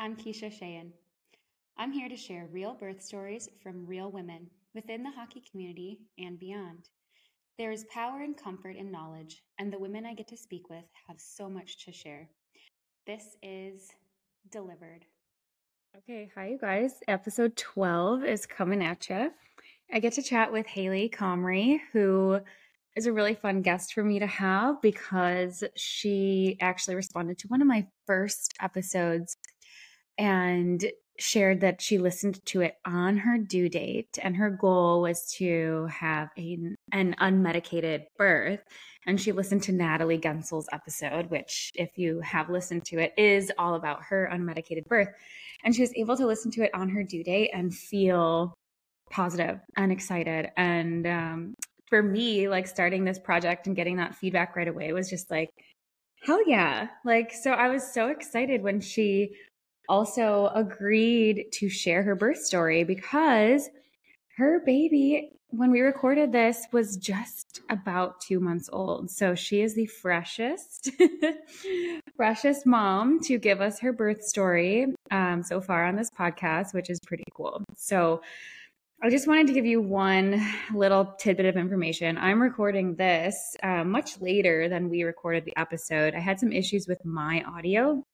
I'm Keisha Sheehan. I'm here to share real birth stories from real women within the hockey community and beyond. There is power and comfort in knowledge, and the women I get to speak with have so much to share. This is Delivered. Okay, hi, you guys. Episode 12 is coming at you. I get to chat with Haley Comrie, who is a really fun guest for me to have because she actually responded to one of my first episodes and shared that she listened to it on her due date and her goal was to have a, an unmedicated birth. And she listened to Natalie Guentzel's episode which if you have listened to it is all about her unmedicated birth. And she was able to listen to it on her due date and feel positive and excited. And um, for me like starting this project and getting that feedback right away was just like hell yeah. Like so i was so excited when she also agreed to share her birth story because her baby, when we recorded this, was just about two months old. So she is the freshest, freshest mom to give us her birth story um, so far on this podcast, which is pretty cool. So I just wanted to give you one little tidbit of information. I'm recording this uh, much later than we recorded the episode. I had some issues with my audio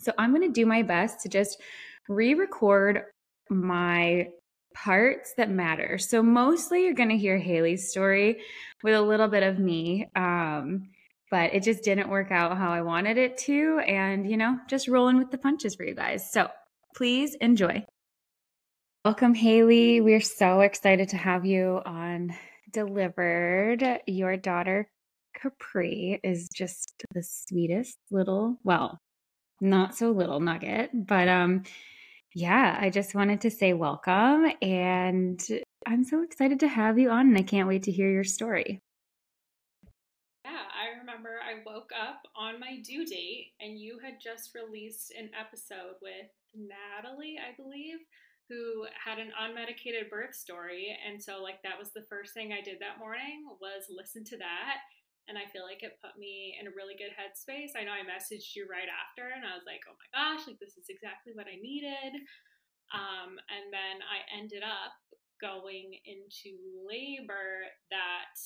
so I'm going to do my best to just re record my parts that matter. So mostly you're going to hear Haley's story with a little bit of me. Um, but it just didn't work out how I wanted it to. And, you know, just rolling with the punches for you guys. So please enjoy. Welcome, Haley. We're so excited to have you on Delivered. Your daughter, Capri, is just the sweetest little, well, not so little nugget. But um yeah, I just wanted to say welcome and I'm so excited to have you on and I can't wait to hear your story. Yeah, I remember I woke up on my due date and you had just released an episode with Natalie, I believe, who had an unmedicated birth story and so like that was the first thing I did that morning was listen to that and I feel like it put me in a really good headspace. I know I messaged you right after, and I was like, "Oh my gosh, like this is exactly what I needed." Um, and then I ended up going into labor that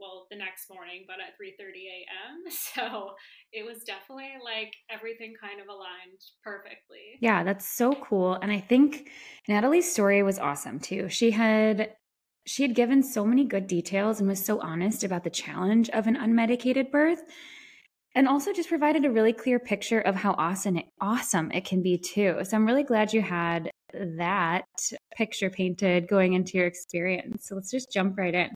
well the next morning but at 3:30 a.m. so it was definitely like everything kind of aligned perfectly. Yeah, that's so cool and I think Natalie's story was awesome too. She had she had given so many good details and was so honest about the challenge of an unmedicated birth and also just provided a really clear picture of how awesome it, awesome it can be too. So I'm really glad you had that picture painted going into your experience. So let's just jump right in.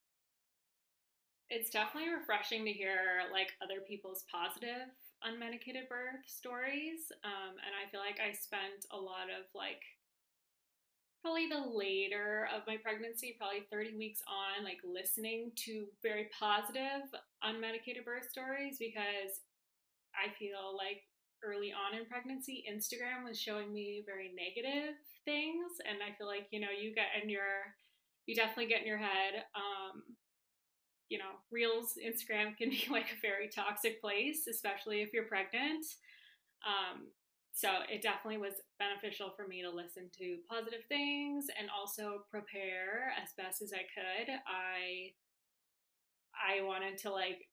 It's definitely refreshing to hear like other people's positive unmedicated birth stories. Um, and I feel like I spent a lot of like probably the later of my pregnancy, probably 30 weeks on, like listening to very positive unmedicated birth stories because I feel like early on in pregnancy, Instagram was showing me very negative things. And I feel like, you know, you get in your, you definitely get in your head. Um, you know, Reels, Instagram can be like a very toxic place, especially if you're pregnant. Um, so it definitely was beneficial for me to listen to positive things and also prepare as best as I could. I I wanted to like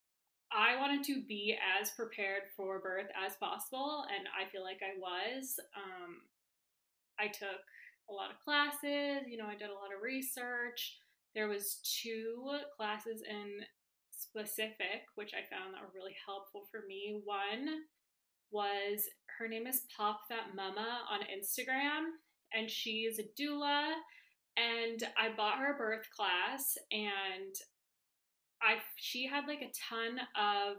I wanted to be as prepared for birth as possible and I feel like I was. Um, I took a lot of classes, you know, I did a lot of research. There was two classes in specific which I found that were really helpful for me. One was her name is Pop That Mama on Instagram, and she's a doula. And I bought her a birth class, and I she had like a ton of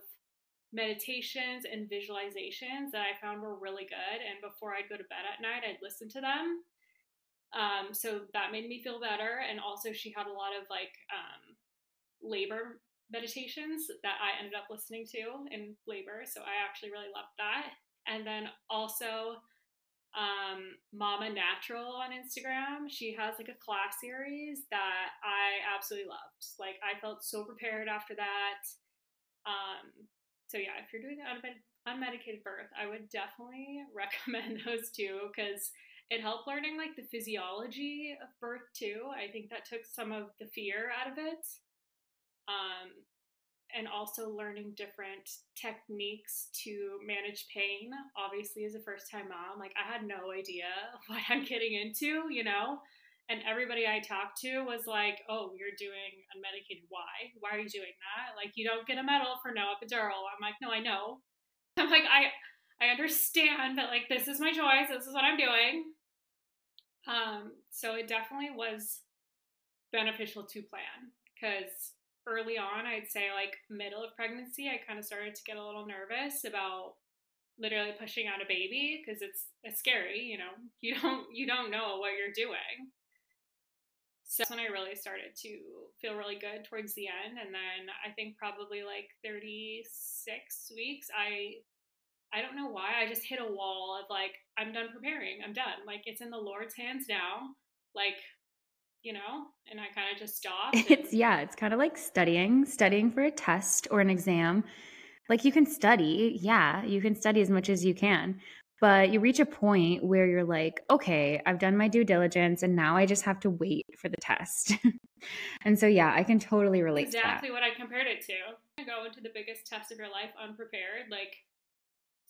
meditations and visualizations that I found were really good. And before I'd go to bed at night, I'd listen to them. Um, so that made me feel better. And also, she had a lot of like um, labor meditations that I ended up listening to in labor. So I actually really loved that. And then also um, Mama Natural on Instagram. She has like a class series that I absolutely loved. Like I felt so prepared after that. Um, so yeah, if you're doing an unmedicated birth, I would definitely recommend those two because it helped learning like the physiology of birth too. I think that took some of the fear out of it. Um, and also learning different techniques to manage pain. Obviously, as a first time mom, like I had no idea what I'm getting into, you know? And everybody I talked to was like, oh, you're doing unmedicated. Why? Why are you doing that? Like, you don't get a medal for no epidural. I'm like, no, I know. I'm like, I, I understand that, like, this is my choice. This is what I'm doing. Um, so it definitely was beneficial to plan because early on, I'd say like middle of pregnancy, I kind of started to get a little nervous about literally pushing out a baby because it's it's scary, you know. You don't you don't know what you're doing. So that's when I really started to feel really good towards the end and then I think probably like 36 weeks I I don't know why I just hit a wall of like I'm done preparing. I'm done. Like it's in the Lord's hands now. Like you know, and I kind of just stopped. And... It's yeah, it's kind of like studying, studying for a test or an exam. Like you can study, yeah, you can study as much as you can, but you reach a point where you're like, okay, I've done my due diligence and now I just have to wait for the test. and so yeah, I can totally relate exactly what I compared it to. Go into the biggest test of your life unprepared, like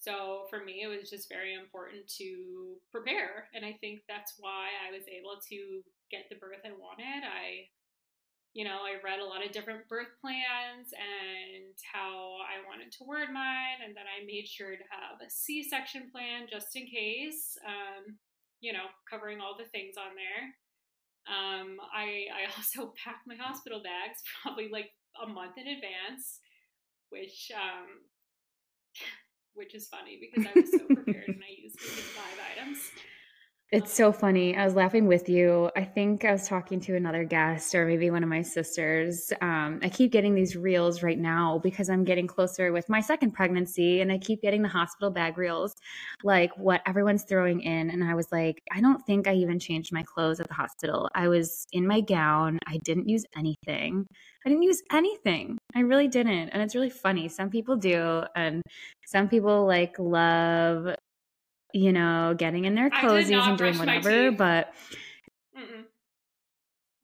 so for me, it was just very important to prepare. And I think that's why I was able to get the birth I wanted. I, you know, I read a lot of different birth plans and how I wanted to word mine. And then I made sure to have a C section plan just in case, um, you know, covering all the things on there. Um, I, I also packed my hospital bags probably like a month in advance, which um, which is funny because I was so prepared and I used five items. It's so funny. I was laughing with you. I think I was talking to another guest or maybe one of my sisters. Um, I keep getting these reels right now because I'm getting closer with my second pregnancy and I keep getting the hospital bag reels, like what everyone's throwing in. And I was like, I don't think I even changed my clothes at the hospital. I was in my gown, I didn't use anything. I didn't use anything. I really didn't. And it's really funny. Some people do. And some people like love you know, getting in their cozies and doing whatever. But Mm-mm.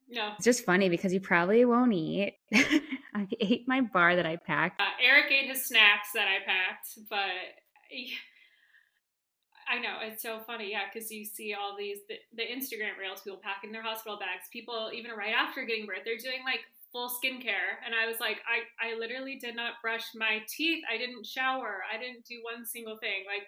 no, it's just funny because you probably won't eat. I ate my bar that I packed. Uh, Eric ate his snacks that I packed, but. I know it's so funny, yeah, because you see all these the, the, Instagram reels, people packing their hospital bags, people even right after getting birth, they're doing like full skincare, and I was like, I I literally did not brush my teeth, I didn't shower, I didn't do one single thing, like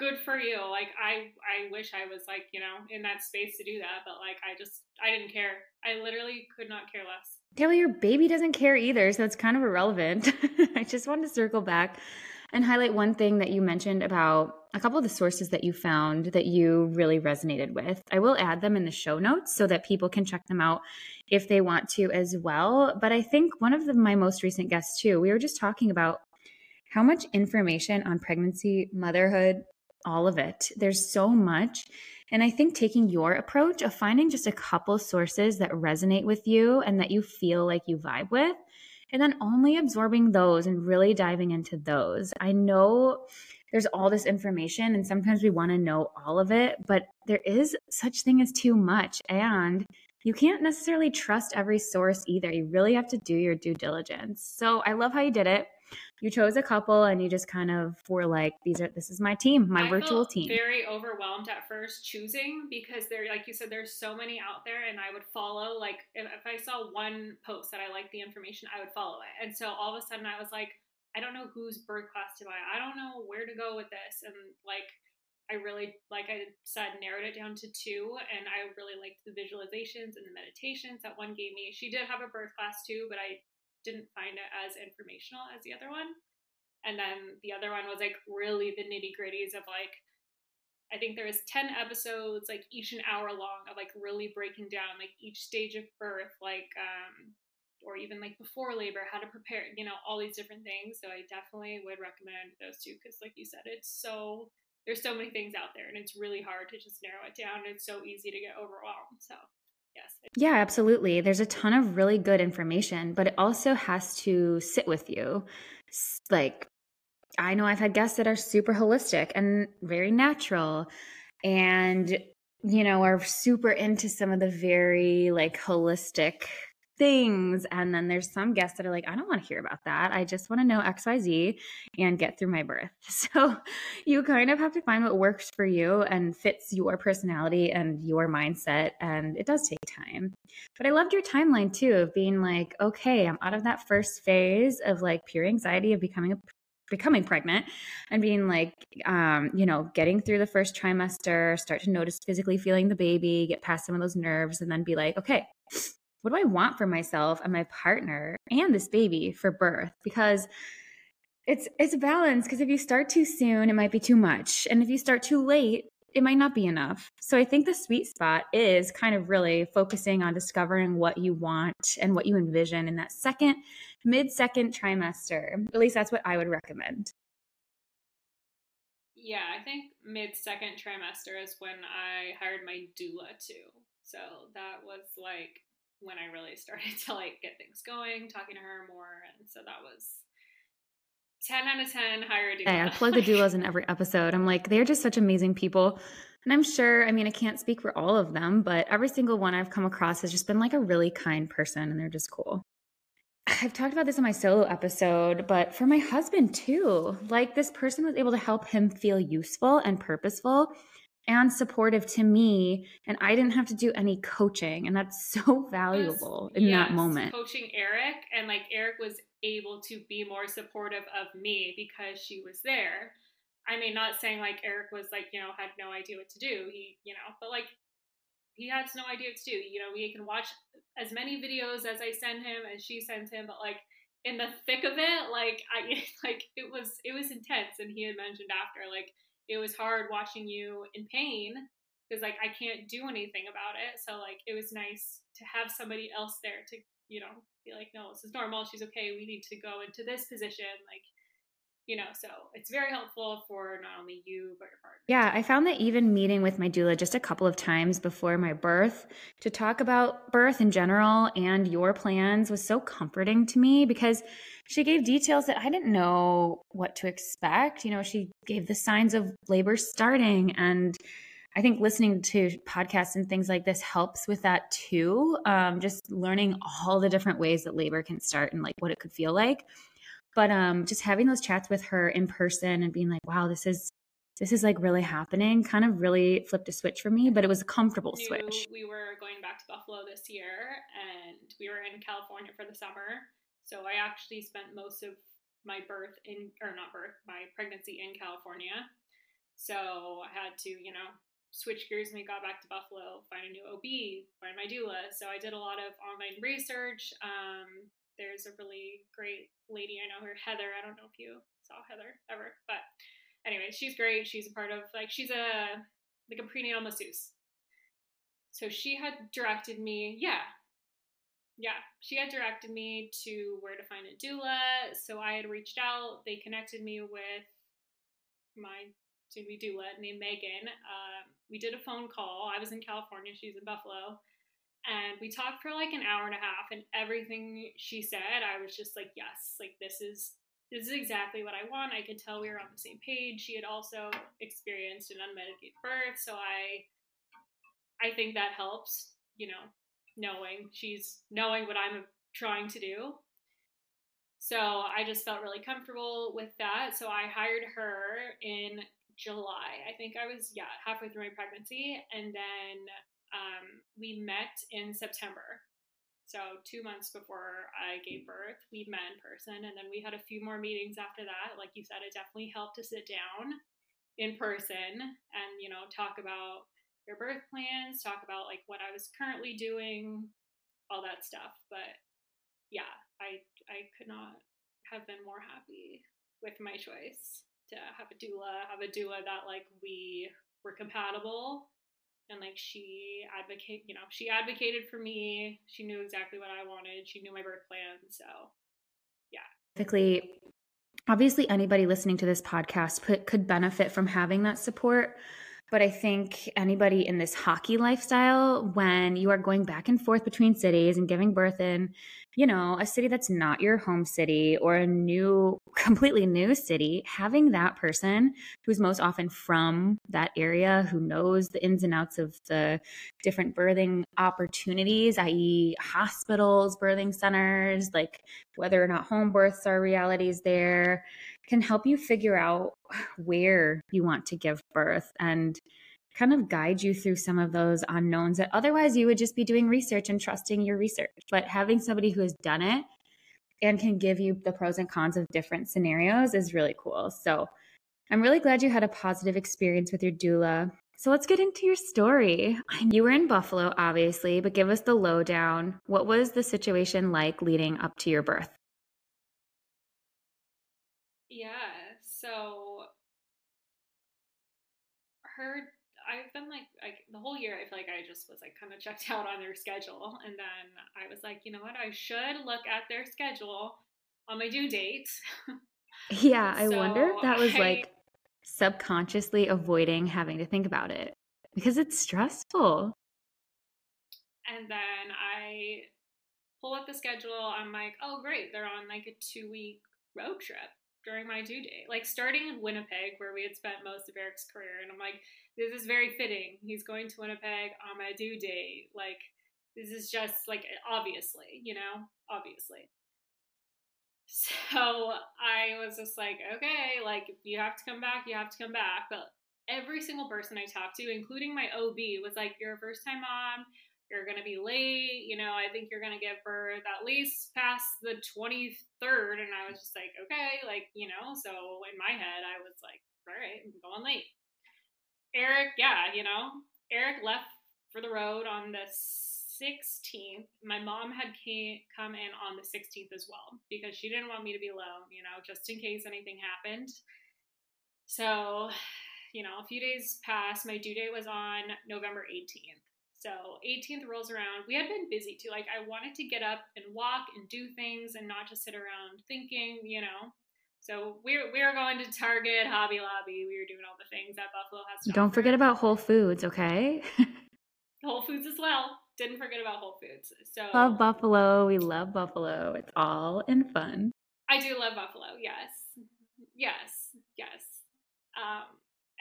good for you. Like I I wish I was like, you know, in that space to do that, but like I just I didn't care. I literally could not care less. Taylor, your baby doesn't care either, so it's kind of irrelevant. I just wanted to circle back and highlight one thing that you mentioned about a couple of the sources that you found that you really resonated with. I will add them in the show notes so that people can check them out if they want to as well. But I think one of the, my most recent guests, too, we were just talking about how much information on pregnancy, motherhood, all of it. There's so much. And I think taking your approach of finding just a couple sources that resonate with you and that you feel like you vibe with, and then only absorbing those and really diving into those. I know there's all this information and sometimes we want to know all of it, but there is such thing as too much and you can't necessarily trust every source either. You really have to do your due diligence. So I love how you did it you chose a couple and you just kind of were like these are this is my team my I virtual team. very overwhelmed at first choosing because there like you said there's so many out there and i would follow like if, if i saw one post that i liked the information i would follow it. And so all of a sudden i was like i don't know whose birth class to buy. I don't know where to go with this. And like I really, like I said, narrowed it down to two, and I really liked the visualizations and the meditations that one gave me. She did have a birth class too, but I didn't find it as informational as the other one. And then the other one was like really the nitty gritties of like, I think there was 10 episodes, like each an hour long of like really breaking down like each stage of birth, like, um, or even like before labor, how to prepare, you know, all these different things. So I definitely would recommend those two because, like you said, it's so, there's so many things out there and it's really hard to just narrow it down. It's so easy to get overwhelmed. So, yes. Yeah, absolutely. There's a ton of really good information, but it also has to sit with you. Like, I know I've had guests that are super holistic and very natural and, you know, are super into some of the very like holistic things. And then there's some guests that are like, I don't want to hear about that. I just want to know XYZ and get through my birth. So you kind of have to find what works for you and fits your personality and your mindset. And it does take time. But I loved your timeline too of being like, okay, I'm out of that first phase of like pure anxiety of becoming a becoming pregnant and being like um, you know getting through the first trimester start to notice physically feeling the baby get past some of those nerves and then be like okay what do I want for myself and my partner and this baby for birth? Because it's it's a balance because if you start too soon, it might be too much. And if you start too late, it might not be enough. So I think the sweet spot is kind of really focusing on discovering what you want and what you envision in that second, mid second trimester. At least that's what I would recommend. Yeah, I think mid second trimester is when I hired my doula too. So that was like when I really started to like get things going, talking to her more, and so that was 10 out of 10 hire a doula. Hey, I plug the doulas in every episode. I'm like, they're just such amazing people. And I'm sure, I mean, I can't speak for all of them, but every single one I've come across has just been like a really kind person and they're just cool. I've talked about this in my solo episode, but for my husband too, like this person was able to help him feel useful and purposeful and supportive to me and i didn't have to do any coaching and that's so valuable in yes, that moment. Coaching eric and like eric was able to be more supportive of me because she was there. I mean not saying like eric was like you know had no idea what to do he you know but like he has no idea what to do. You know we can watch as many videos as i send him as she sends him but like in the thick of it like i like it was it was intense and he had mentioned after like it was hard watching you in pain because like I can't do anything about it. So like it was nice to have somebody else there to, you know, be like, no, this is normal. She's okay. We need to go into this position. Like, you know, so it's very helpful for not only you, but your partner. Yeah, I found that even meeting with my doula just a couple of times before my birth to talk about birth in general and your plans was so comforting to me because she gave details that I didn't know what to expect. You know, she gave the signs of labor starting and I think listening to podcasts and things like this helps with that too. Um, just learning all the different ways that labor can start and like what it could feel like. But um, just having those chats with her in person and being like, wow, this is this is like really happening kind of really flipped a switch for me, but it was a comfortable switch. We were going back to Buffalo this year and we were in California for the summer. So I actually spent most of my birth in, or not birth, my pregnancy in California. So I had to, you know, switch gears when we got back to Buffalo, find a new OB, find my doula. So I did a lot of online research. Um, there's a really great lady I know her, Heather. I don't know if you saw Heather ever, but anyway, she's great. She's a part of like she's a like a prenatal masseuse. So she had directed me, yeah, yeah, she had directed me to where to find a doula. So I had reached out. They connected me with my to be doula named Megan. Uh, we did a phone call. I was in California. She's in Buffalo. And we talked for like an hour and a half, and everything she said, I was just like, yes, like this is this is exactly what I want. I could tell we were on the same page. She had also experienced an unmedicated birth, so I I think that helps, you know, knowing she's knowing what I'm trying to do. So I just felt really comfortable with that. So I hired her in July. I think I was yeah halfway through my pregnancy, and then um, we met in September. So two months before I gave birth, we met in person, and then we had a few more meetings after that. Like you said, it definitely helped to sit down in person and you know talk about your birth plans, talk about like what I was currently doing, all that stuff. But yeah, I I could not have been more happy with my choice to have a doula, have a doula that like we were compatible and like she advocate, you know, she advocated for me. She knew exactly what I wanted. She knew my birth plan, so yeah. Basically, obviously anybody listening to this podcast put, could benefit from having that support But I think anybody in this hockey lifestyle, when you are going back and forth between cities and giving birth in, you know, a city that's not your home city or a new, completely new city, having that person who's most often from that area, who knows the ins and outs of the different birthing opportunities, i.e., hospitals, birthing centers, like whether or not home births are realities there, can help you figure out where you want to give birth and kind of guide you through some of those unknowns that otherwise you would just be doing research and trusting your research. But having somebody who has done it and can give you the pros and cons of different scenarios is really cool. So I'm really glad you had a positive experience with your doula. So let's get into your story. You were in Buffalo, obviously, but give us the lowdown. What was the situation like leading up to your birth? Yeah, so her I've been like like the whole year I feel like I just was like kind of checked out on their schedule and then I was like, you know what, I should look at their schedule on my due date. Yeah, I wonder if that was I, like subconsciously avoiding having to think about it because it's stressful. And then I pull up the schedule. I'm like, oh, great. They're on like a two week road trip during my due date. Like starting in Winnipeg, where we had spent most of Eric's career. And I'm like, this is very fitting. He's going to Winnipeg on my due date. Like, this is just like, obviously, you know, obviously. So I was just like, okay, like, if you have to come back, you have to come back. But every single person I talked to, including my OB, was like, you're a first time mom you're going to be late. You know, I think you're going to give birth at least past the 23rd. And I was just like, okay, like, you know, so in my head, I was like, all right, I'm going late. Eric, yeah, you know, Eric left for the road on the 16th. My mom had came, come in on the 16th as well because she didn't want me to be alone, you know, just in case anything happened. So, you know, a few days passed. My due date was on November 18th. So 18th rolls around. We had been busy too. Like I wanted to get up and walk and do things and not just sit around thinking, you know. So we we are going to Target, Hobby Lobby. We were doing all the things that Buffalo has. To Don't offer. forget about Whole Foods, okay? Whole Foods as well. Didn't forget about Whole Foods. So love Buffalo. We love Buffalo. It's all in fun. I do love Buffalo. Yes, yes, yes. Um.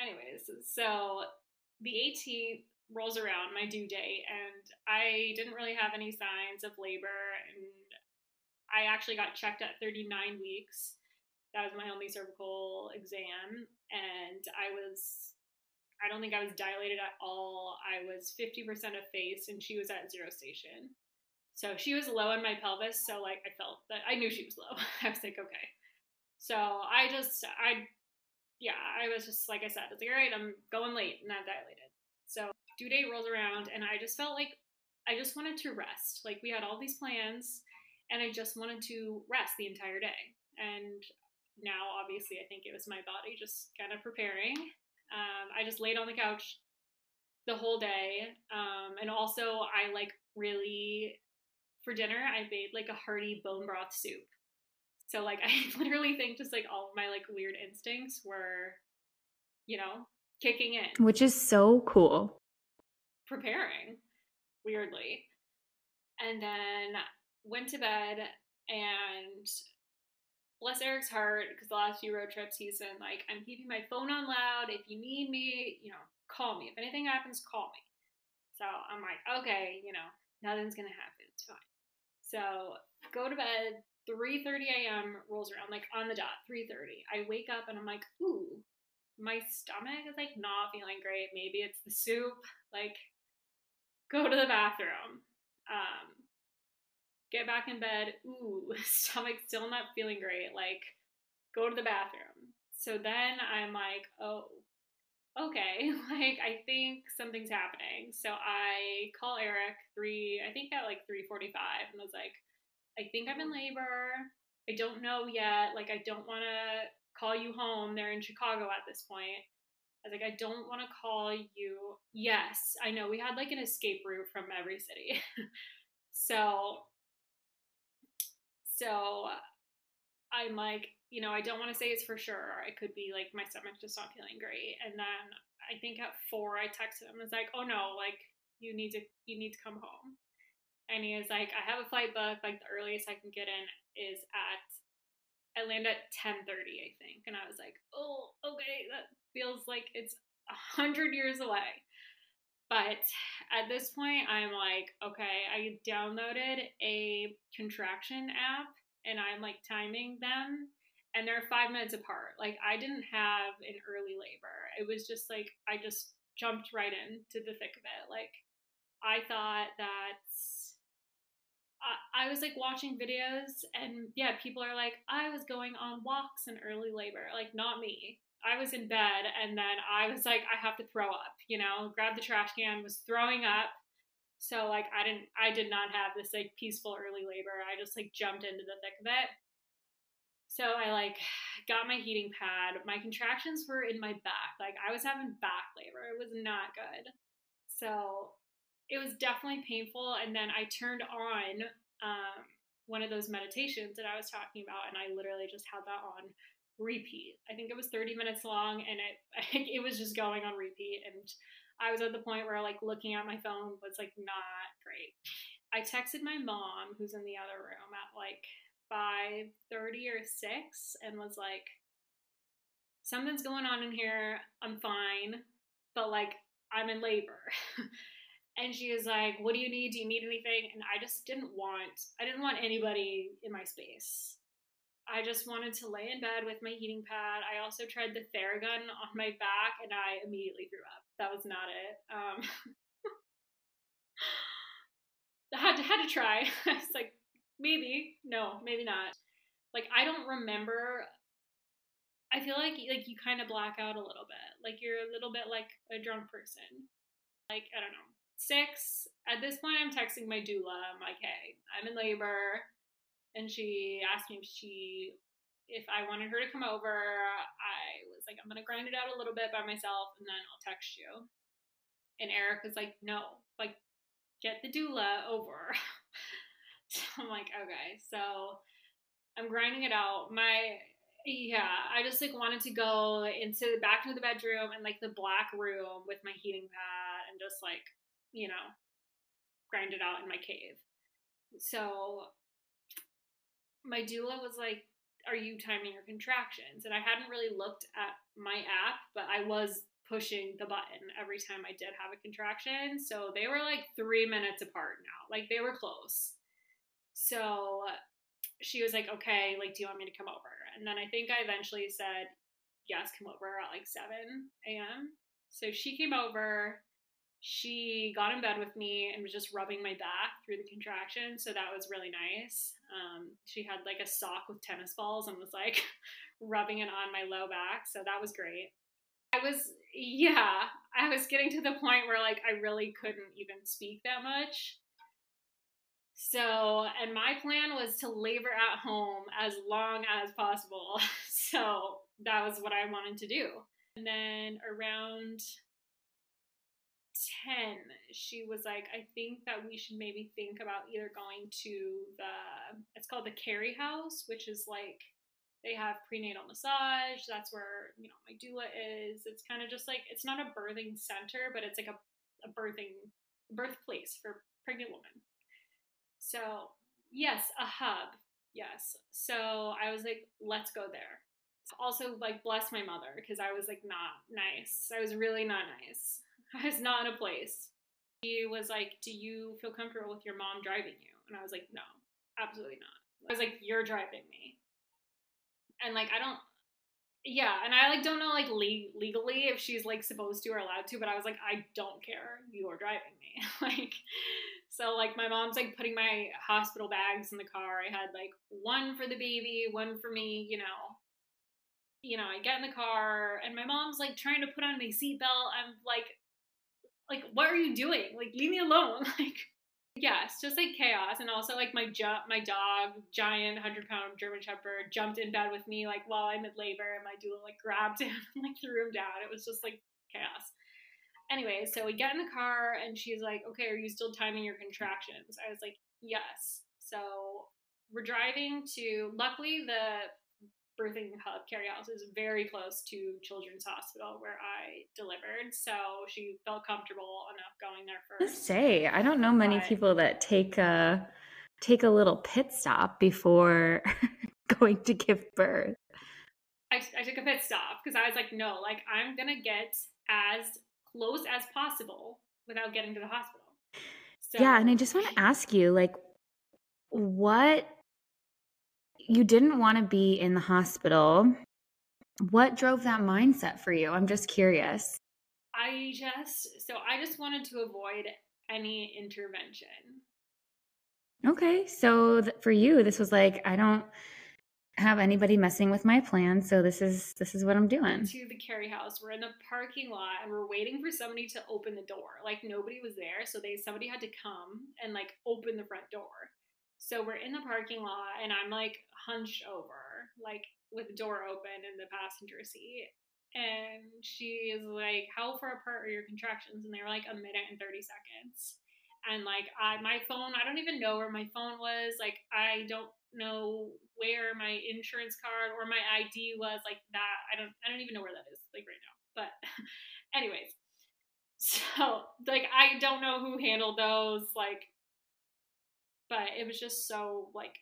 Anyways, so the 18th rolls around my due date and I didn't really have any signs of labor and I actually got checked at 39 weeks. That was my only cervical exam and I was I don't think I was dilated at all. I was 50% effaced and she was at zero station. So she was low in my pelvis, so like I felt that I knew she was low. I was like, okay. So I just I yeah, I was just like I said, I was like, all right, I'm going late and I'm dilated. So due date rolls around and I just felt like I just wanted to rest. Like we had all these plans and I just wanted to rest the entire day. And now obviously I think it was my body just kind of preparing. Um, I just laid on the couch the whole day. Um, and also I like really for dinner I made like a hearty bone broth soup. So like I literally think just like all my like weird instincts were, you know, kicking in. Which is so cool preparing, weirdly. And then went to bed and bless Eric's heart, because the last few road trips he's been like, I'm keeping my phone on loud. If you need me, you know, call me. If anything happens, call me. So I'm like, okay, you know, nothing's gonna happen. It's fine. So go to bed. 3:30 a.m. rolls around, like on the dot. 3:30. I wake up and I'm like, ooh, my stomach is like not feeling great. Maybe it's the soup. Like go to the bathroom, um, get back in bed. Ooh, stomach still not feeling great. Like, go to the bathroom. So then I'm like, oh, okay, like I think something's happening. So I call Eric three, I think at like 3:45, and I was like, I think I'm in labor. I don't know yet. Like I don't want to call you home. They're in Chicago at this point. I was like, I don't want to call you. Yes, I know we had like an escape route from every city. so, so I'm like, you know, I don't want to say it's for sure. It could be like my stomach's just not feeling great. And then I think at four, I texted him. I was like, "Oh no, like you need to you need to come home." And he was like, "I have a flight book. Like the earliest I can get in is at I land at ten thirty, I think." And I was like, "Oh, okay, that feels like it's a hundred years away." But at this point, I'm like, okay, I downloaded a contraction app and I'm like timing them and they're five minutes apart. Like I didn't have an early labor. It was just like I just jumped right into the thick of it. Like I thought that I, was like watching videos and yeah, people are like, I was going on walks in early labor. Like not me. I was in bed and then I was like, I have to throw up, you know, grab the trash can, was throwing up. So like I didn't I did not have this like peaceful early labor. I just like jumped into the thick of it. So I like got my heating pad. My contractions were in my back. Like I was having back labor. It was not good. So it was definitely painful. And then I turned on um, one of those meditations that I was talking about, and I literally just had that on repeat. I think it was 30 minutes long and it it was just going on repeat and I was at the point where like looking at my phone was like not great. I texted my mom who's in the other room at like 5:30 or 6 and was like something's going on in here. I'm fine, but like I'm in labor. and she was like, "What do you need? Do you need anything?" And I just didn't want I didn't want anybody in my space. I just wanted to lay in bed with my heating pad. I also tried the Theragun on my back and I immediately threw up. That was not it. Um, I had to, had to try. I was like, maybe, no, maybe not. Like I don't remember. I feel like like you kind of black out a little bit. Like you're a little bit like a drunk person. Like I don't know. Six. At this point, I'm texting my doula. I'm like, hey, I'm in labor and she asked me if she if I wanted her to come over. I was like, I'm gonna grind it out a little bit by myself and then I'll text you. And Eric was like, no, like get the doula over. so I'm like, okay. So I'm grinding it out. My yeah, I just like wanted to go into the back into the bedroom and like the black room with my heating pad and just like, you know, grind it out in my cave. So my doula was like, Are you timing your contractions? And I hadn't really looked at my app, but I was pushing the button every time I did have a contraction. So they were like three minutes apart now. Like they were close. So she was like, Okay, like, do you want me to come over? And then I think I eventually said, Yes, come over at like 7 a.m. So she came over she got in bed with me and was just rubbing my back through the contraction. So that was really nice. Um, she had like a sock with tennis balls and was like rubbing it on my low back. So that was great. I was, yeah, I was getting to the point where like I really couldn't even speak that much. So, and my plan was to labor at home as long as possible. So that was what I wanted to do. And then around 10, she was like, I think that we should maybe think about either going to the, it's called the Cary House, which is like, they have prenatal massage. That's where, you know, my doula is. It's kind of just like, it's not a birthing center, but it's like a, a birthing, birthplace for pregnant women. So, yes, a hub. Yes. So I was like, let's go there. Also, like, bless my mother because I was like, not nice. I was really not nice. I was not in a place. He was like, Do you feel comfortable with your mom driving you? And I was like, No, absolutely not. I was like, You're driving me. And like, I don't, yeah. And I like don't know like le- legally if she's like supposed to or allowed to, but I was like, I don't care. You're driving me. like, so like my mom's like putting my hospital bags in the car. I had like one for the baby, one for me, you know you know, I get in the car and my mom's like trying to put on my seatbelt. I'm like, like what are you doing? Like leave me alone. Like yes just like chaos. And also like my jo- my dog giant 100 pound german shepherd jumped in bed with me like while i'm in labor and my doula like grabbed him and like threw him down. It was just like chaos. Anyway so we get in the car and she's like okay are you still timing your contractions? I was like yes. So we're driving to luckily the birthing hub Cary House is very close to children's hospital where i delivered so she felt comfortable enough going there first. say i don't know many but, people that take a take a little pit stop before going to give birth. I, I took a pit stop because i was like no like i'm gonna get as close as possible without getting to the hospital. So, yeah and i just want to ask you like what you didn't want to be in the hospital. What drove that mindset for you? I'm just curious. I just, so I just wanted to avoid any intervention. Okay. So th- for you, this was like, I don't have anybody messing with my plan so this is this is what i'm doing to the Cary House we're in the parking lot and we're waiting for somebody to open the door like nobody was there so they somebody had to come and like open the front door so we're in the parking lot and I'm like hunched over, like with the door open in the passenger seat. And she is like, How far apart are your contractions? And they were like a minute and 30 seconds. And like I my phone, I don't even know where my phone was. Like I don't know where my insurance card or my ID was, like that. I don't I don't even know where that is, like right now. But anyways. So like I don't know who handled those. Like but it was just so like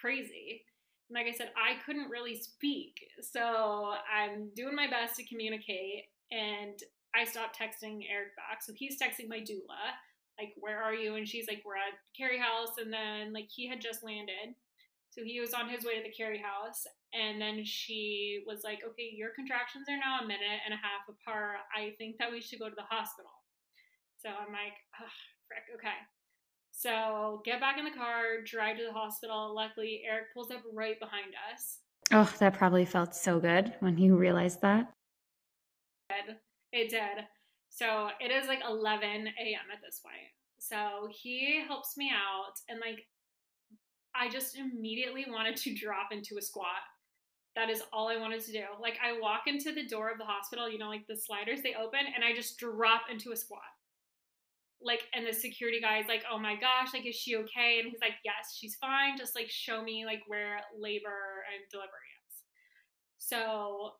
crazy. And like I said, I couldn't really speak. So I'm doing my best to communicate and I stopped texting Eric back. So he's texting my doula, like, where are you? And she's like, we're at Cary House. And then like he had just landed. So he was on his way to the Cary House. And then she was like, okay, your contractions are now a minute and a half apart. I think that we should go to the hospital. So I'm like, frick, okay. So get back in the car, drive to the hospital. Luckily, Eric pulls up right behind us. Oh, that probably felt so good when you realized that. It did. It did. So it is like 11 a.m. at this point. So he helps me out, and like, I just immediately wanted to drop into a squat. That is all I wanted to do. Like, I walk into the door of the hospital, you know, like the sliders they open, and I just drop into a squat like and the security guy is like oh my gosh like is she okay? And he's like yes she's fine. Just like show me like where labor and delivery is. So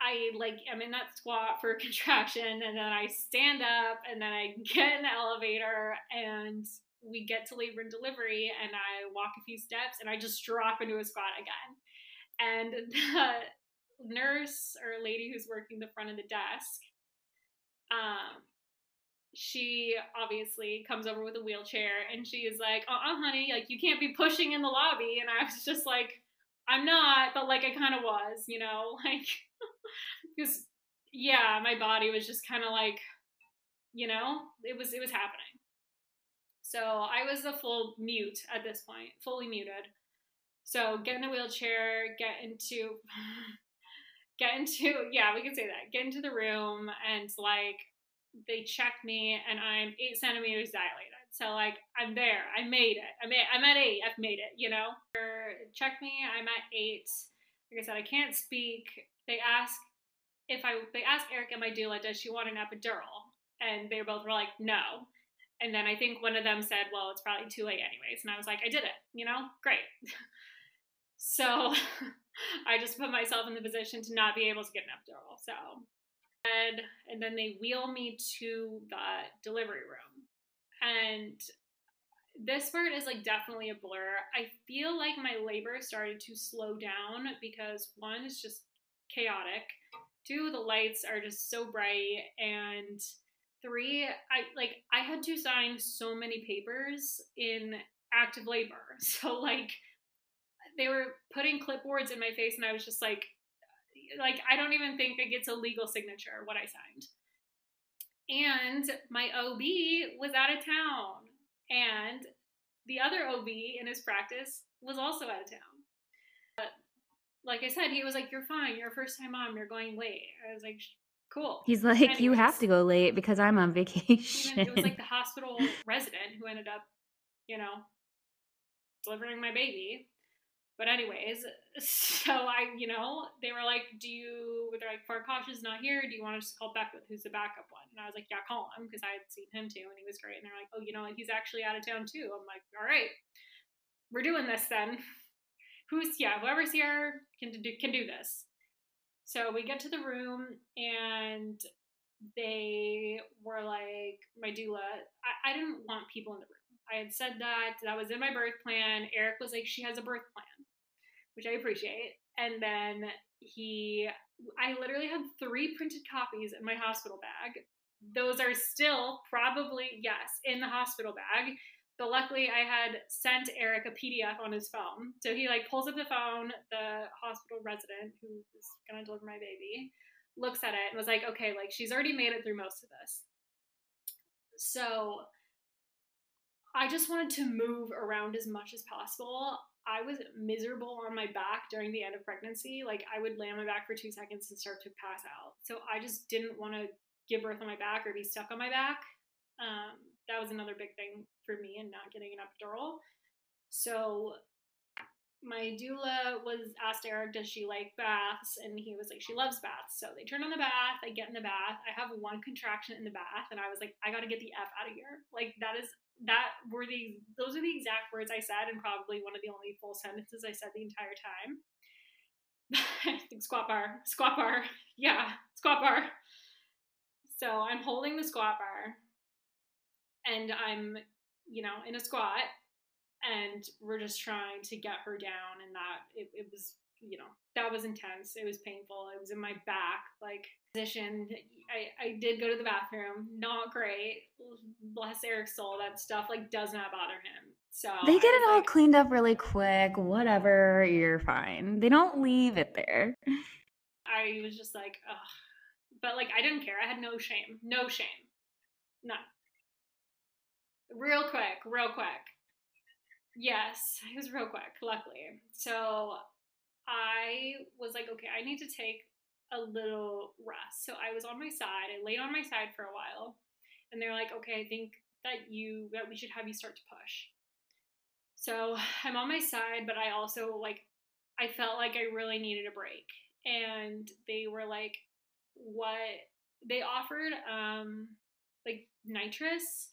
i like am in that squat for contraction and then i stand up and then i get in the elevator and we get to labor and delivery and i walk a few steps and i just drop into a squat again. And the nurse or lady who's working the front of the desk um she obviously comes over with a wheelchair and she is like, uh uh honey, like you can't be pushing in the lobby. And I was just like, I'm not, but like I kind of was, you know, like, because yeah, my body was just kind of like, you know, it was, it was happening. So I was a full mute at this point, fully muted. So get in a wheelchair, get into, get into, yeah, we can say that, get into the room and like, they check me and I'm eight centimeters dilated. So like I'm there. I made it. I made I'm at eight. I've made it, you know? Check me, I'm at eight. Like I said, I can't speak. They ask if I they ask Eric and my doula, does she want an epidural? And they both were like, no. And then I think one of them said, well, it's probably too late anyways. And I was like, I did it, you know? Great. so I just put myself in the position to not be able to get an epidural. So and then they wheel me to the delivery room. And this part is like definitely a blur. I feel like my labor started to slow down because one is just chaotic. Two, the lights are just so bright and three, I like I had to sign so many papers in active labor. So like they were putting clipboards in my face and I was just like like I don't even think it gets a legal signature what I signed. And my OB was out of town, and the other OB in his practice was also out of town. But like I said, he was like, "You're fine. You're a first time mom. You're going late." I was like, "Cool." He's like, Anyways, "You have to go late because I'm on vacation." it was like the hospital resident who ended up, you know, delivering my baby. But anyways, so I, you know, they were like, "Do you?" They're like, "Farkash is not here. Do you want us to call Beckwith, who's the backup one?" And I was like, "Yeah, call him," because I had seen him too, and he was great. And they're like, "Oh, you know, he's actually out of town too." I'm like, "All right, we're doing this then." who's yeah, whoever's here can do can do this. So we get to the room and they were like, my doula, I, I didn't want people in the room. I had said that, that was in my birth plan. Eric was like, she has a birth plan, which I appreciate. And then he, I literally had three printed copies in my hospital bag. Those are still probably, yes, in the hospital bag. But luckily, I had sent Eric a PDF on his phone. So he like pulls up the phone, the hospital resident who is gonna deliver my baby, looks at it and was like, okay, like she's already made it through most of this. So I just wanted to move around as much as possible. I was miserable on my back during the end of pregnancy. Like I would lay on my back for two seconds and start to pass out. So I just didn't want to give birth on my back or be stuck on my back. Um, that was another big thing for me and not getting an epidural. So my doula was asked Eric, does she like baths? And he was like, she loves baths. So they turn on the bath. I get in the bath. I have one contraction in the bath, and I was like, I got to get the f out of here. Like that is that were the those are the exact words I said, and probably one of the only full sentences I said the entire time. I think squat bar, squat bar, yeah, squat bar. So I'm holding the squat bar, and I'm, you know, in a squat, and we're just trying to get her down and that it, it was you know that was intense. It was painful. It was in my back like position. I, I did go to the bathroom. Not great. Bless eric's soul that stuff like does not bother him. So they get it all like, cleaned up really quick. Whatever. You're fine. They don't leave it there. I was just like ugh. But like i didn't care. I had no shame. No shame. None. Real quick. Real quick. Yes, it was real quick, luckily. So I was like, okay, I need to take a little rest. So I was on my side. I laid on my side for a while. And they're like, okay, I think that you that we should have you start to push. So I'm on my side, but I also like I felt like I really needed a break. And they were like, what they offered um like nitrous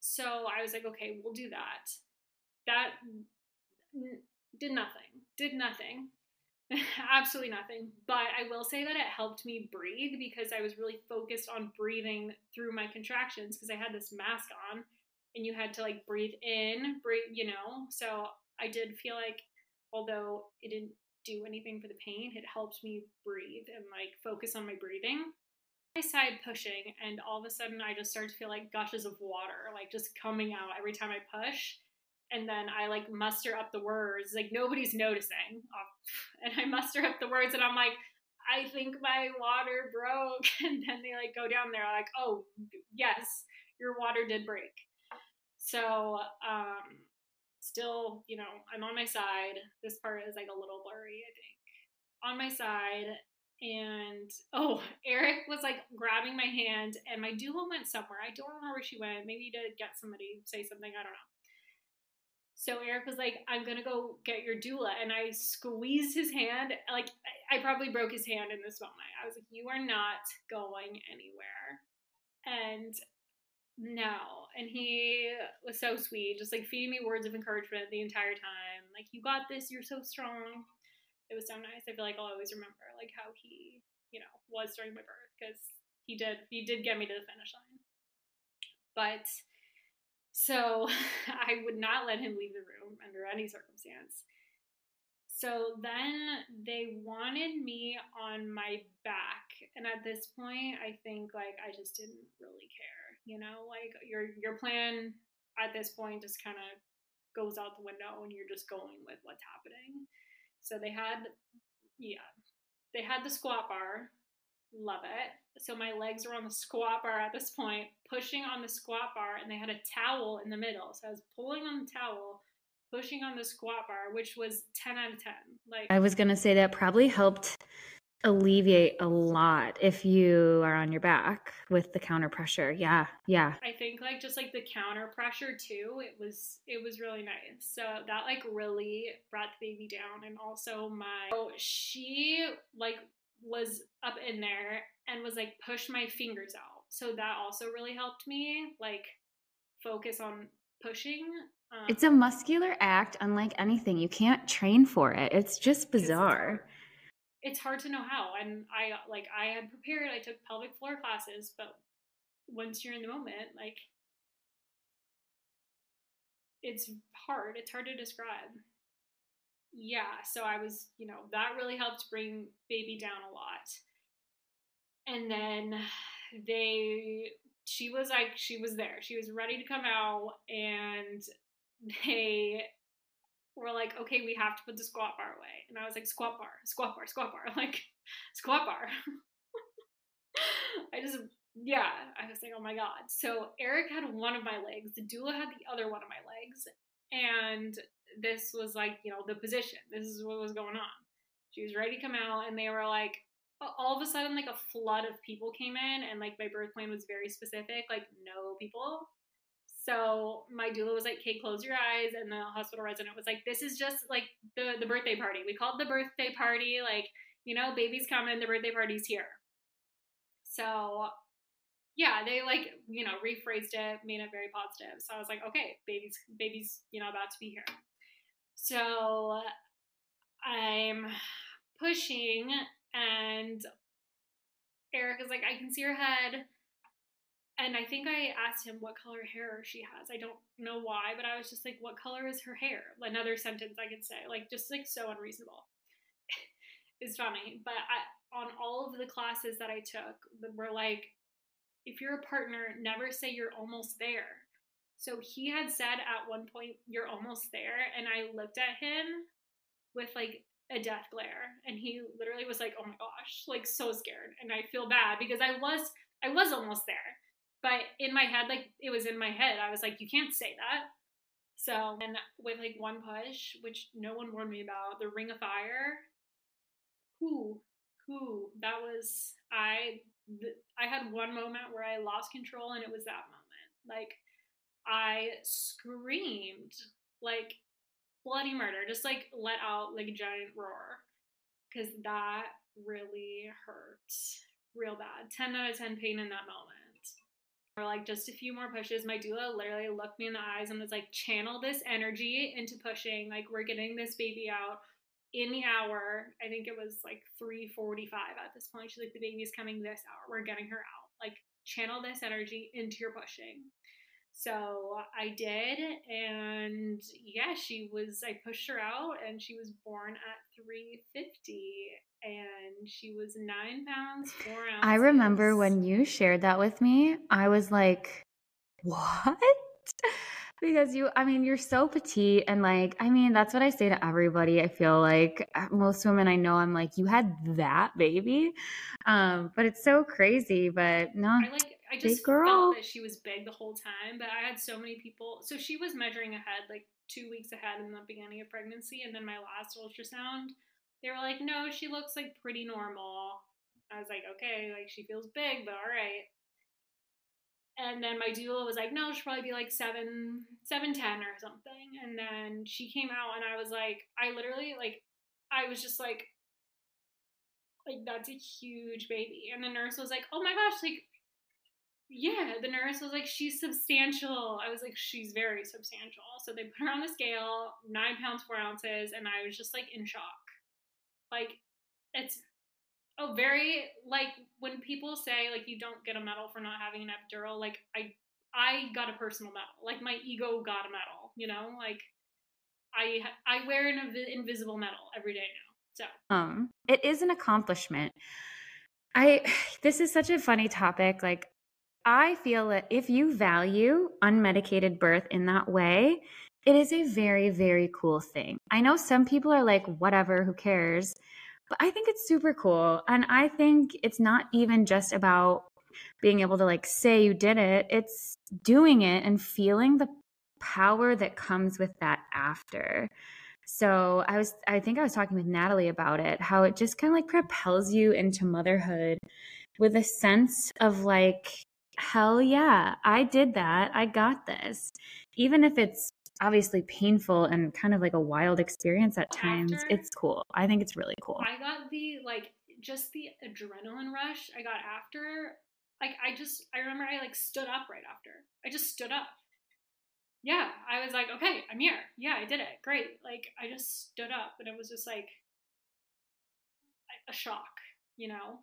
so I was like, okay, we'll do that. That did nothing. Did nothing. Absolutely nothing. But I will say that it helped me breathe because I was really focused on breathing through my contractions because I had this mask on and you had to like breathe in, breathe, you know. So I did feel like although it didn't do anything for the pain, it helped me breathe and like focus on my breathing I started pushing, and all of a sudden I just started to feel like gushes of water, like just coming out every time I push. And then I like muster up the words, like nobody's noticing. And I muster up the words, and I'm like, I think my water broke. And then they like go down there, like, oh, yes, your water did break. So, um, still, you know, I'm on my side. This part is like a little blurry, I think. On my side, and oh, Eric was like grabbing my hand, and my doula went somewhere. I don't remember where she went. Maybe to get somebody say something. I don't know. So Eric was like, "I'm gonna go get your doula," and I squeezed his hand. Like I probably broke his hand in this moment. I was like, "You are not going anywhere," and no. And he was so sweet, just like feeding me words of encouragement the entire time. Like, "You got this. You're so strong." it was so nice. I feel like I'll always remember like how he, you know, was during my birth because he did he did get me to the finish line. But so I would not let him leave the room under any circumstance. So then they wanted me on my back, and at this point, I think like I just didn't really care. You know, like your your plan at this point just kind of goes out the window, and you're just going with what's happening. So they had, yeah, they had the squat bar. Love it. So my legs were on the squat bar at this point, pushing on the squat bar, and they had a towel in the middle. So I was pulling on the towel, pushing on the squat bar, which was 10 out of 10. Like I was going to say that probably helped alleviate a lot if you are on your back with the counter pressure. Yeah, yeah. I think like just like the counter pressure too, it was it was really nice. So that like really brought the baby down and also my oh, she like was up in there and was like push my fingers out. So that also really helped me like focus on pushing Um, it's a muscular act unlike anything. You can't train for it. It's just bizarre. It's hard to know how. And I like I had prepared, I took pelvic floor classes, but once you're in the moment, like it's hard. It's hard to describe. Yeah, so I was, you know, that really helped bring baby down a lot. And then they she was like she was there. She was ready to come out and they were like, okay, we have to put the squat bar away. And I was like, squat bar, squat bar, squat bar, like squat bar. I just yeah, I was like, oh my god. So Eric had one of my legs, the doula had the other one of my legs, and this was like, you know, the position. This is what was going on. She was ready to come out, and they were like, all of a sudden, like a flood of people came in, and like my birth plan was very specific, like no people. So my doula was like, "Okay, close your eyes," and the hospital resident was like, "This is just like the the birthday party. We called the birthday party. Like, you know, baby's coming. The birthday party's here." So yeah, they like, you know, rephrased it, made it very positive. So I was like, okay, baby's baby's, you know, about to be here. So I'm pushing and Eric is like, I can see her head. And I think I asked him what color hair she has. I don't know why, but I was just like, what color is her hair? Another sentence I could say, like, just like so unreasonable. it's funny. But I, on all of the classes that I took, were like, if you're a partner, never say you're almost there. So he had said at one point, You're almost there. And I looked at him with like a death glare. And he literally was like, Oh my gosh, like so scared. And I feel bad because I was I was almost there. But in my head, like it was in my head, I was like, You can't say that. So and with like one push, which no one warned me about, the ring of fire, who, who, that was I I had one moment where I lost control, and it was that moment. Like, I screamed, like, bloody murder, just like let out like a giant roar. Because that really hurt real bad. 10 out of 10 pain in that moment. Or like just a few more pushes. My doula literally looked me in the eyes and was like, channel this energy into pushing. Like, we're getting this baby out in the hour, I think it was like 3:45 at this point. She's like, the baby's coming this hour. We're getting her out. Like, channel this energy into your pushing. So I did, and yeah, she was. I pushed her out, and she was born at 350, and she was nine pounds four ounces. I remember when you shared that with me. I was like, "What?" because you i mean you're so petite and like i mean that's what i say to everybody i feel like uh, most women i know i'm like you had that baby um but it's so crazy but no i like i just felt that she was big the whole time but i had so many people so she was measuring ahead like two weeks ahead in the beginning of pregnancy and then my last ultrasound they were like no she looks like pretty normal i was like okay like she feels big but all right and then my doula was like, no, she'll probably be like seven, seven ten or something. And then she came out, and I was like, I literally like, I was just like, like that's a huge baby. And the nurse was like, oh my gosh, like, yeah. The nurse was like, she's substantial. I was like, she's very substantial. So they put her on the scale, nine pounds four ounces, and I was just like in shock. Like, it's Oh, very like when people say like you don't get a medal for not having an epidural, like I I got a personal medal. Like my ego got a medal, you know? Like I I wear an invisible medal every day now. So, um it is an accomplishment. I this is such a funny topic like I feel that if you value unmedicated birth in that way, it is a very very cool thing. I know some people are like whatever, who cares? But I think it's super cool. And I think it's not even just about being able to like say you did it, it's doing it and feeling the power that comes with that after. So I was I think I was talking with Natalie about it, how it just kind of like propels you into motherhood with a sense of like hell yeah, I did that. I got this. Even if it's obviously painful and kind of like a wild experience at times. After, it's cool. I think it's really cool. I got the like just the adrenaline rush I got after. Like I just I remember I like stood up right after. I just stood up. yeah, I was like, okay, I'm here. Yeah, I did it. Great. Like, I just stood up and it was just like a shock, you know?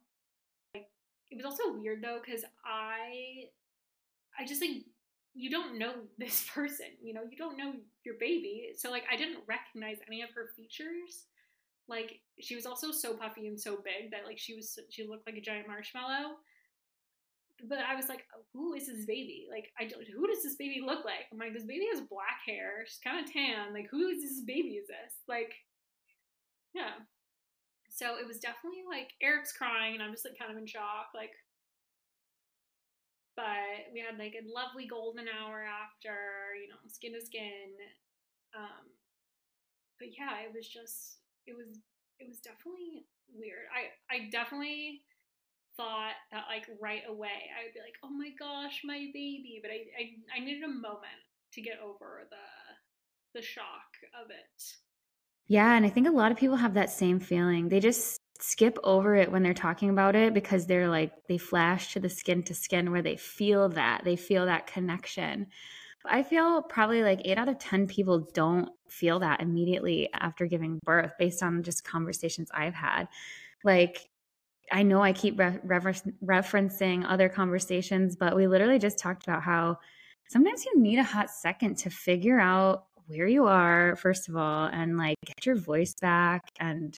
It was also weird though, because I, I just like, you don't know this person, you know? You don't know your baby. So, like, I didn't recognize any of her features. Like, she was also so puffy and so big that, like, she was, she looked like a giant marshmallow but I was like, who is this baby? Like, I don't, who does this baby look like? I'm like, this baby has black hair. She's kind of tan. Like, who is this baby? Is this like, yeah. So it was definitely like Eric's crying, and I'm just like kind of in shock. Like, but we had like a lovely golden hour after, you know, skin to skin. Um, but yeah, it was just, it was, it was definitely weird. I, I definitely thought that like right away I would be like, oh my gosh, my baby. But I, I, I needed a moment to get over the the shock of it. Yeah, and I think a lot of people have that same feeling. They just skip over it when they're talking about it because they're like they flash to the skin to skin where they feel that. They feel that connection. I feel probably like 8 out of 10 people don't feel that immediately after giving birth based on just conversations I've had. Like I know I keep re- referencing other conversations, but we literally just talked about how sometimes you need a hot second to figure out where you are, first of all, and like get your voice back and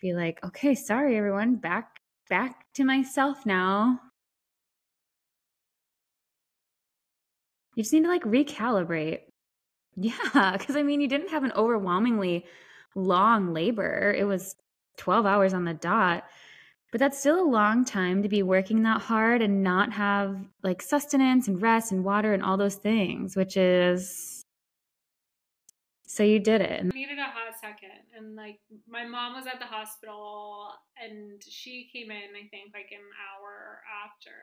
be like, okay, sorry, everyone, back back to myself now. You just need to like recalibrate. Yeah, because I mean, you didn't have an overwhelmingly long labor. It was 12 hours on the dot. But that's still a long time to be working that hard and not have like sustenance and rest and water and all those things, which is so you did it. I needed a hot second. And like my mom was at the hospital and she came in, I think, like an hour after.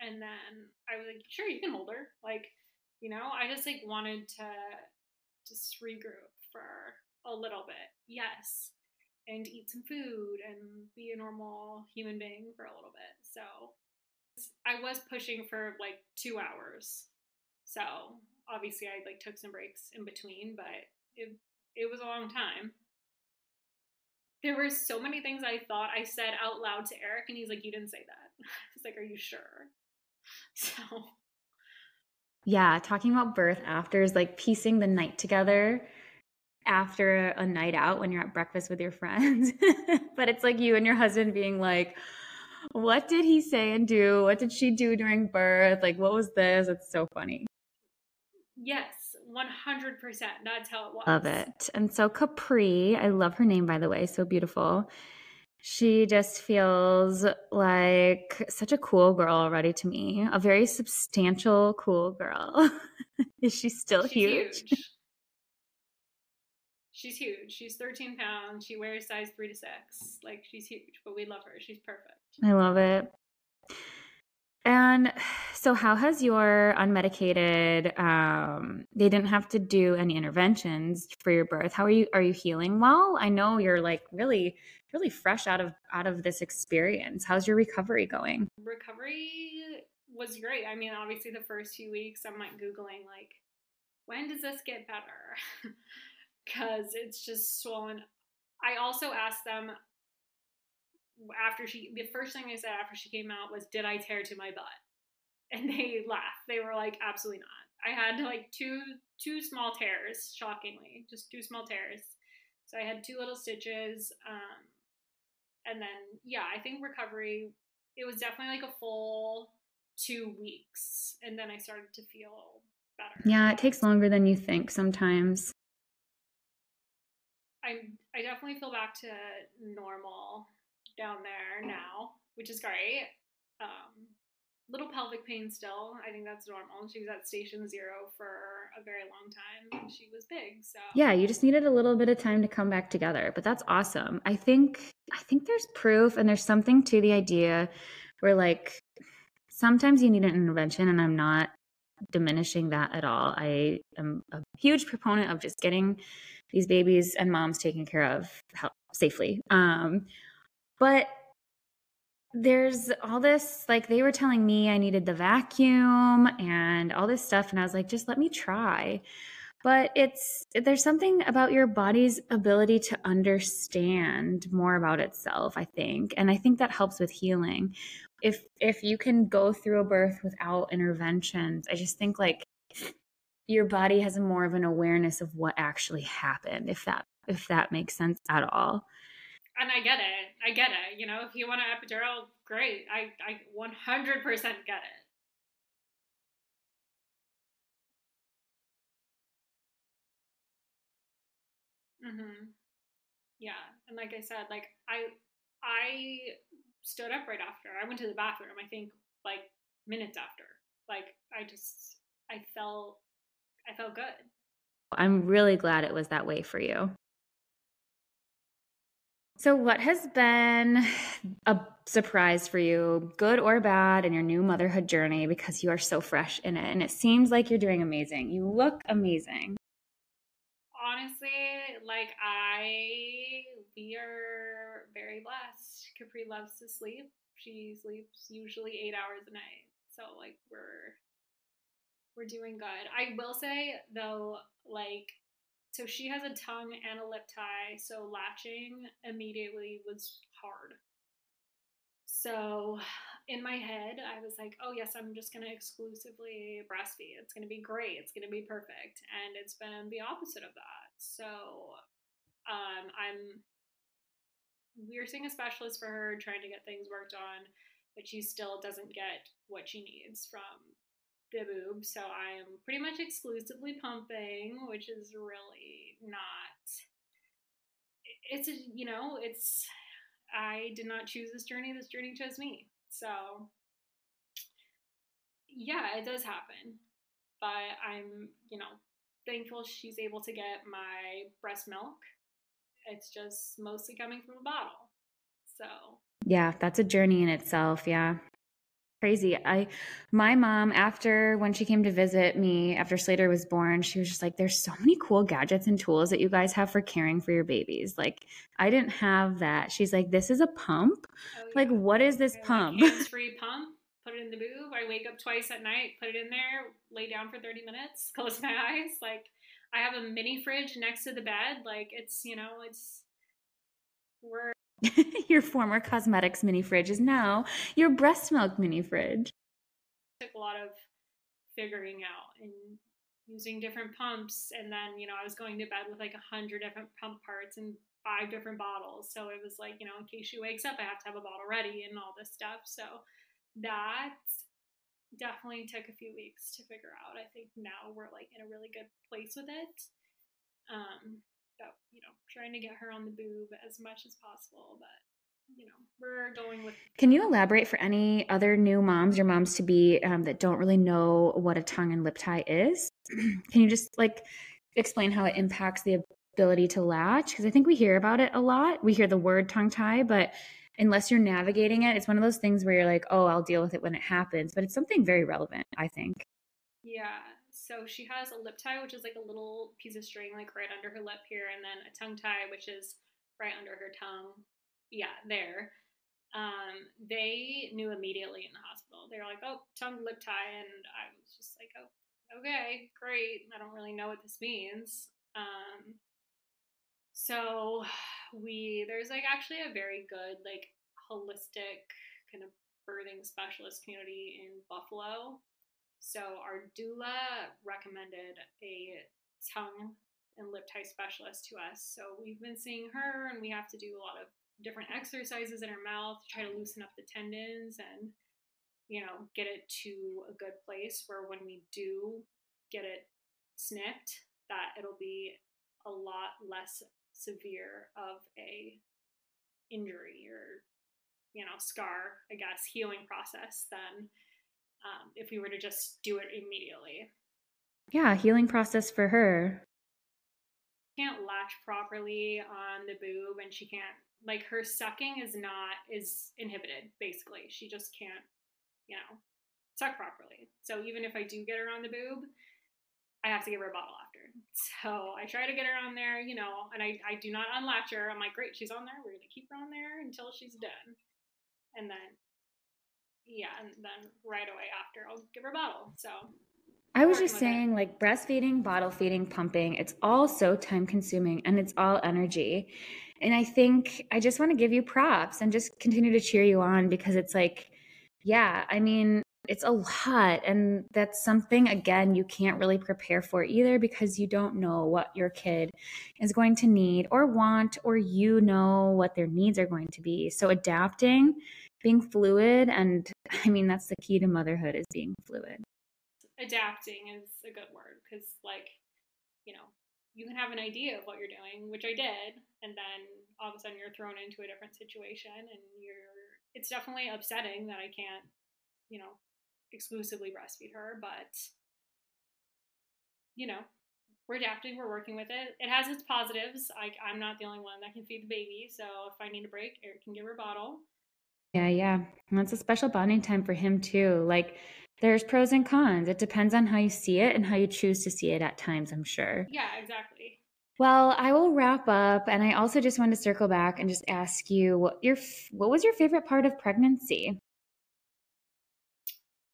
And then I was like, sure, you can hold her. Like, you know, I just like wanted to just regroup for a little bit. Yes and eat some food and be a normal human being for a little bit. So I was pushing for like two hours. So obviously I like took some breaks in between, but it it was a long time. There were so many things I thought I said out loud to Eric, and he's like, "You didn't say that." I was like, "Are you sure?" So, yeah, talking about birth after is like piecing the night together after a night out when you're at breakfast with your friends. but it's like you and your husband being like, what did he say and do? What did she do during birth? Like, what was this? It's so funny. Yes, 100%. That's how it was. Love it. And so, Capri, I love her name, by the way, so beautiful. She just feels like such a cool girl already to me, a very substantial, cool girl. Is she still She's huge? huge she's huge. She's 13 pounds. She wears size three to six. Like she's huge, but we love her. She's perfect. I love it. And so, how has your unmedicated? Um, they didn't have to do any interventions for your birth. How are you? Are you healing well? I know you're like really, really fresh out of out of this experience. How's your recovery going? Recovery was great. I mean, obviously, the first few weeks, I'm like googling like, when does this get better? because it's just swollen. I also asked them after she, the first thing they said after she came out was, Did I tear to my butt? And they laughed. They were like, Absolutely not. I had like two two small tears, shockingly, just two small tears. So I had two little stitches. Um, and then yeah, I think recovery. It was definitely like a full two weeks, and then I started to feel better. Yeah, it takes longer than you think sometimes. I I definitely feel back to normal down there now, which is great. Um, little pelvic pain still. I think that's normal. She was at station zero for a very long time. And she was big, so yeah, you just needed a little bit of time to come back together. But that's awesome. I think I think there's proof, and there's something to the idea where like sometimes you need an intervention, and I'm not diminishing that at all. I am a huge proponent of just getting these babies and moms taken care of safely. Um, but there's all this like they were telling me I needed the vacuum and all this stuff and I was like just let me try. But it's there's something about your body's ability to understand more about itself, I think. And I think that helps with healing. If if you can go through a birth without interventions, I just think like your body has more of an awareness of what actually happened if that if that makes sense at all and I get it. I get it. You know, if you want an epidural, great. I I 100% get it. Mhm. Yeah, and like I said, like I I stood up right after. I went to the bathroom. I think like minutes after. Like I just I felt I felt good. I'm really glad it was that way for you. So, what has been a surprise for you, good or bad, in your new motherhood journey because you are so fresh in it? And it seems like you're doing amazing. You look amazing. Honestly, like I, we are very blessed. Capri loves to sleep. She sleeps usually eight hours a night. So, like, we're we're doing good. I will say though, like so she has a tongue and a lip tie, so latching immediately was hard. So in my head, I was like, oh, yes, I'm just going to exclusively breastfeed. It's going to be great. It's going to be perfect. And it's been the opposite of that. So um, I'm, we're seeing a specialist for her, trying to get things worked on, but she still doesn't get what she needs from boob, so I am pretty much exclusively pumping, which is really not. It's a, you know, it's. I did not choose this journey. This journey chose me. So, yeah, it does happen. But I'm, you know, thankful she's able to get my breast milk. It's just mostly coming from a bottle. So, yeah, that's a journey in itself. Yeah crazy. I my mom after when she came to visit me after Slater was born, she was just like there's so many cool gadgets and tools that you guys have for caring for your babies. Like I didn't have that. She's like this is a pump. Oh, yeah. Like what is this pump? Like hands-free pump. Put it in the boob. I wake up twice at night, put it in there, lay down for 30 minutes, close my eyes. Like I have a mini fridge next to the bed. Like it's, you know, it's we're your former cosmetics mini fridge is now your breast milk mini fridge. Took a lot of figuring out and using different pumps, and then you know I was going to bed with like a hundred different pump parts and five different bottles. So it was like you know in case she wakes up, I have to have a bottle ready and all this stuff. So that definitely took a few weeks to figure out. I think now we're like in a really good place with it. Um, about you know trying to get her on the boob as much as possible but you know we're going with can you elaborate for any other new moms your moms to be um, that don't really know what a tongue and lip tie is? Can you just like explain how it impacts the ability to latch? Because i think we hear about it a lot. We hear the word tongue tie but unless you're navigating it it's one of those things where you're like oh i'll deal with it when it happens but it's something very relevant i think. Yeah so she has a lip tie, which is like a little piece of string, like right under her lip here, and then a tongue tie, which is right under her tongue. Yeah, there. Um, they knew immediately in the hospital. They were like, "Oh, tongue lip tie," and I was just like, "Oh, okay, great. I don't really know what this means." Um, so we there's like actually a very good like holistic kind of birthing specialist community in Buffalo so our doula recommended a tongue and lip tie specialist to us. So we've been seeing her, and we have to do a lot of different exercises in her mouth to try to loosen up the tendons and you know get it to a good place where when we do get it snipped that it'll be a lot less severe of a injury or you know scar i guess healing process than um, if we were to just do it immediately. Yeah, healing process for her. Can't latch properly on the boob, and she can't like her sucking is not is inhibited. Basically, she just can't, you know, suck properly. So even if I do get her on the boob, I have to give her a bottle after. So I try to get her on there, you know, and I, I do not unlatch her. I'm like, great, she's on there. We're gonna keep her on there until she's done. and then yeah, and then right away after I'll give her a bottle. So I was just saying, like breastfeeding, bottle feeding, pumping, it's all so time consuming and it's all energy. And I think I just want to give you props and just continue to cheer you on because it's like, yeah, I mean, it's a lot. And that's something, again, you can't really prepare for either because you don't know what your kid is going to need or want, or you know what their needs are going to be. So adapting, being fluid, and I mean, that's the key to motherhood is being fluid. Adapting is a good word because, like, you know, you can have an idea of what you're doing, which I did, and then all of a sudden you're thrown into a different situation and you're it's definitely upsetting that I can't, you know, exclusively breastfeed her, but you know, we're adapting, we're working with it. It has its positives. I, I'm not the only one that can feed the baby, so if I need a break, Eric can give her a bottle. Yeah, yeah. And that's a special bonding time for him too. Like there's pros and cons. It depends on how you see it and how you choose to see it at times, I'm sure. Yeah, exactly. Well, I will wrap up and I also just wanted to circle back and just ask you what your what was your favorite part of pregnancy?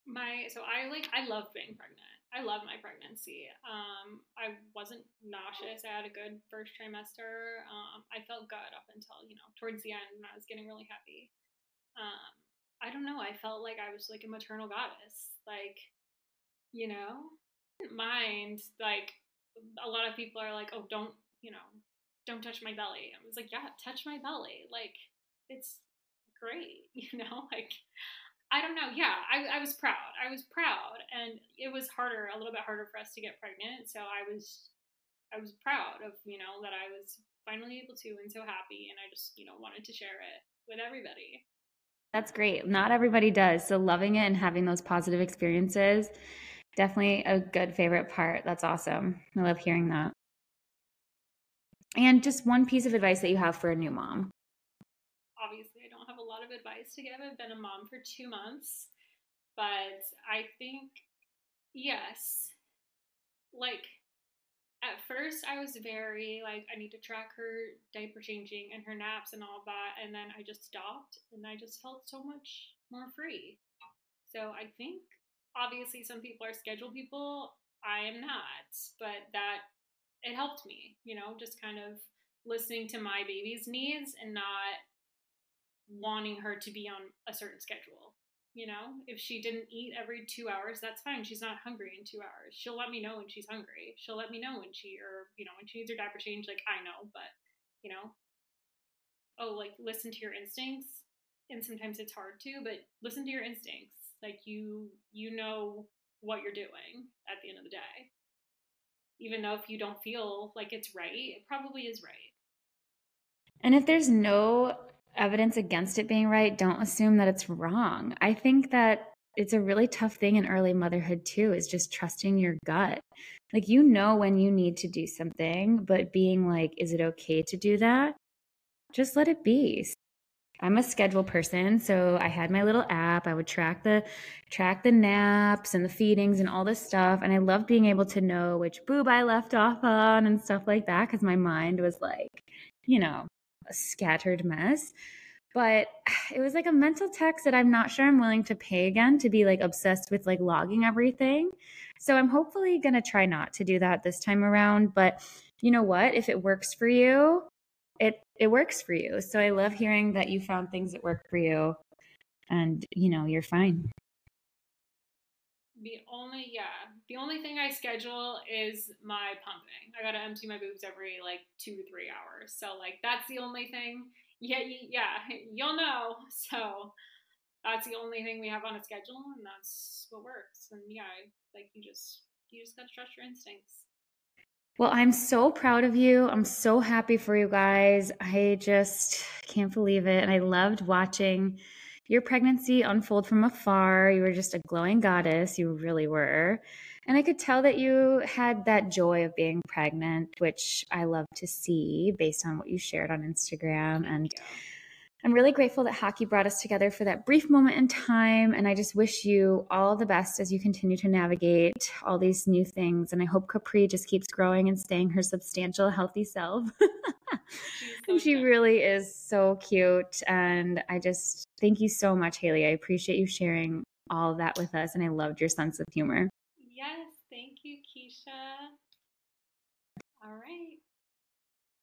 my so I like I love being pregnant. I love my pregnancy. Um, I wasn't nauseous. I had a good first trimester. Um, I felt good up until you know towards the end when I was getting really heavy. Um, I don't know. I felt like I was like a maternal goddess. Like, you know, mind like a lot of people are like, oh, don't you know, don't touch my belly. I was like, yeah, touch my belly. Like, it's great. You know, like I don't know. Yeah, I, I was proud. I was proud, and it was harder, a little bit harder for us to get pregnant. So I was, I was proud of you know that I was finally able to, and so happy, and I just you know wanted to share it with everybody. That's great. Not everybody does. So loving it and having those positive experiences, definitely a good favorite part. That's awesome. I love hearing that. And just one piece of advice that you have for a new mom Obviously, I don't have a lot of advice to give. I've been a mom for two months, but I think, yes, like at first I was very like, I need to track her diaper changing and her naps and all that. And then I just stopped and I just felt so much more free. So I think obviously some people are schedule people. I am not, but that it helped me, you know, just kind of listening to my baby's needs and not wanting her to be on a certain schedule. You know, if she didn't eat every two hours, that's fine. She's not hungry in two hours. She'll let me know when she's hungry. She'll let me know when she, or, you know, when she needs her diaper change. Like, I know, but, you know, oh, like, listen to your instincts. And sometimes it's hard to, but listen to your instincts. Like, you, you know what you're doing at the end of the day. Even though if you don't feel like it's right, it probably is right. And if there's no evidence against it being right, don't assume that it's wrong. I think that it's a really tough thing in early motherhood too is just trusting your gut. Like you know when you need to do something, but being like is it okay to do that? Just let it be. I'm a schedule person, so I had my little app. I would track the track the naps and the feedings and all this stuff, and I loved being able to know which boob I left off on and stuff like that cuz my mind was like, you know, a scattered mess. But it was like a mental tax that I'm not sure I'm willing to pay again to be like obsessed with like logging everything. So I'm hopefully going to try not to do that this time around. But you know what? If it works for you, it it works for you. So I love hearing that you found things that work for you and you know, you're fine. The only yeah, the only thing I schedule is my pumping. I gotta empty my boobs every like two to three hours. So like that's the only thing. Yeah, yeah, you'll know. So that's the only thing we have on a schedule, and that's what works. And yeah, like you just you just gotta trust your instincts. Well, I'm so proud of you. I'm so happy for you guys. I just can't believe it. And I loved watching your pregnancy unfold from afar. You were just a glowing goddess. You really were. And I could tell that you had that joy of being pregnant, which I love to see based on what you shared on Instagram. And I'm really grateful that hockey brought us together for that brief moment in time. And I just wish you all the best as you continue to navigate all these new things. And I hope Capri just keeps growing and staying her substantial, healthy self. she really is so cute. And I just thank you so much, Haley. I appreciate you sharing all of that with us. And I loved your sense of humor. Yes. Thank you, Keisha. All right.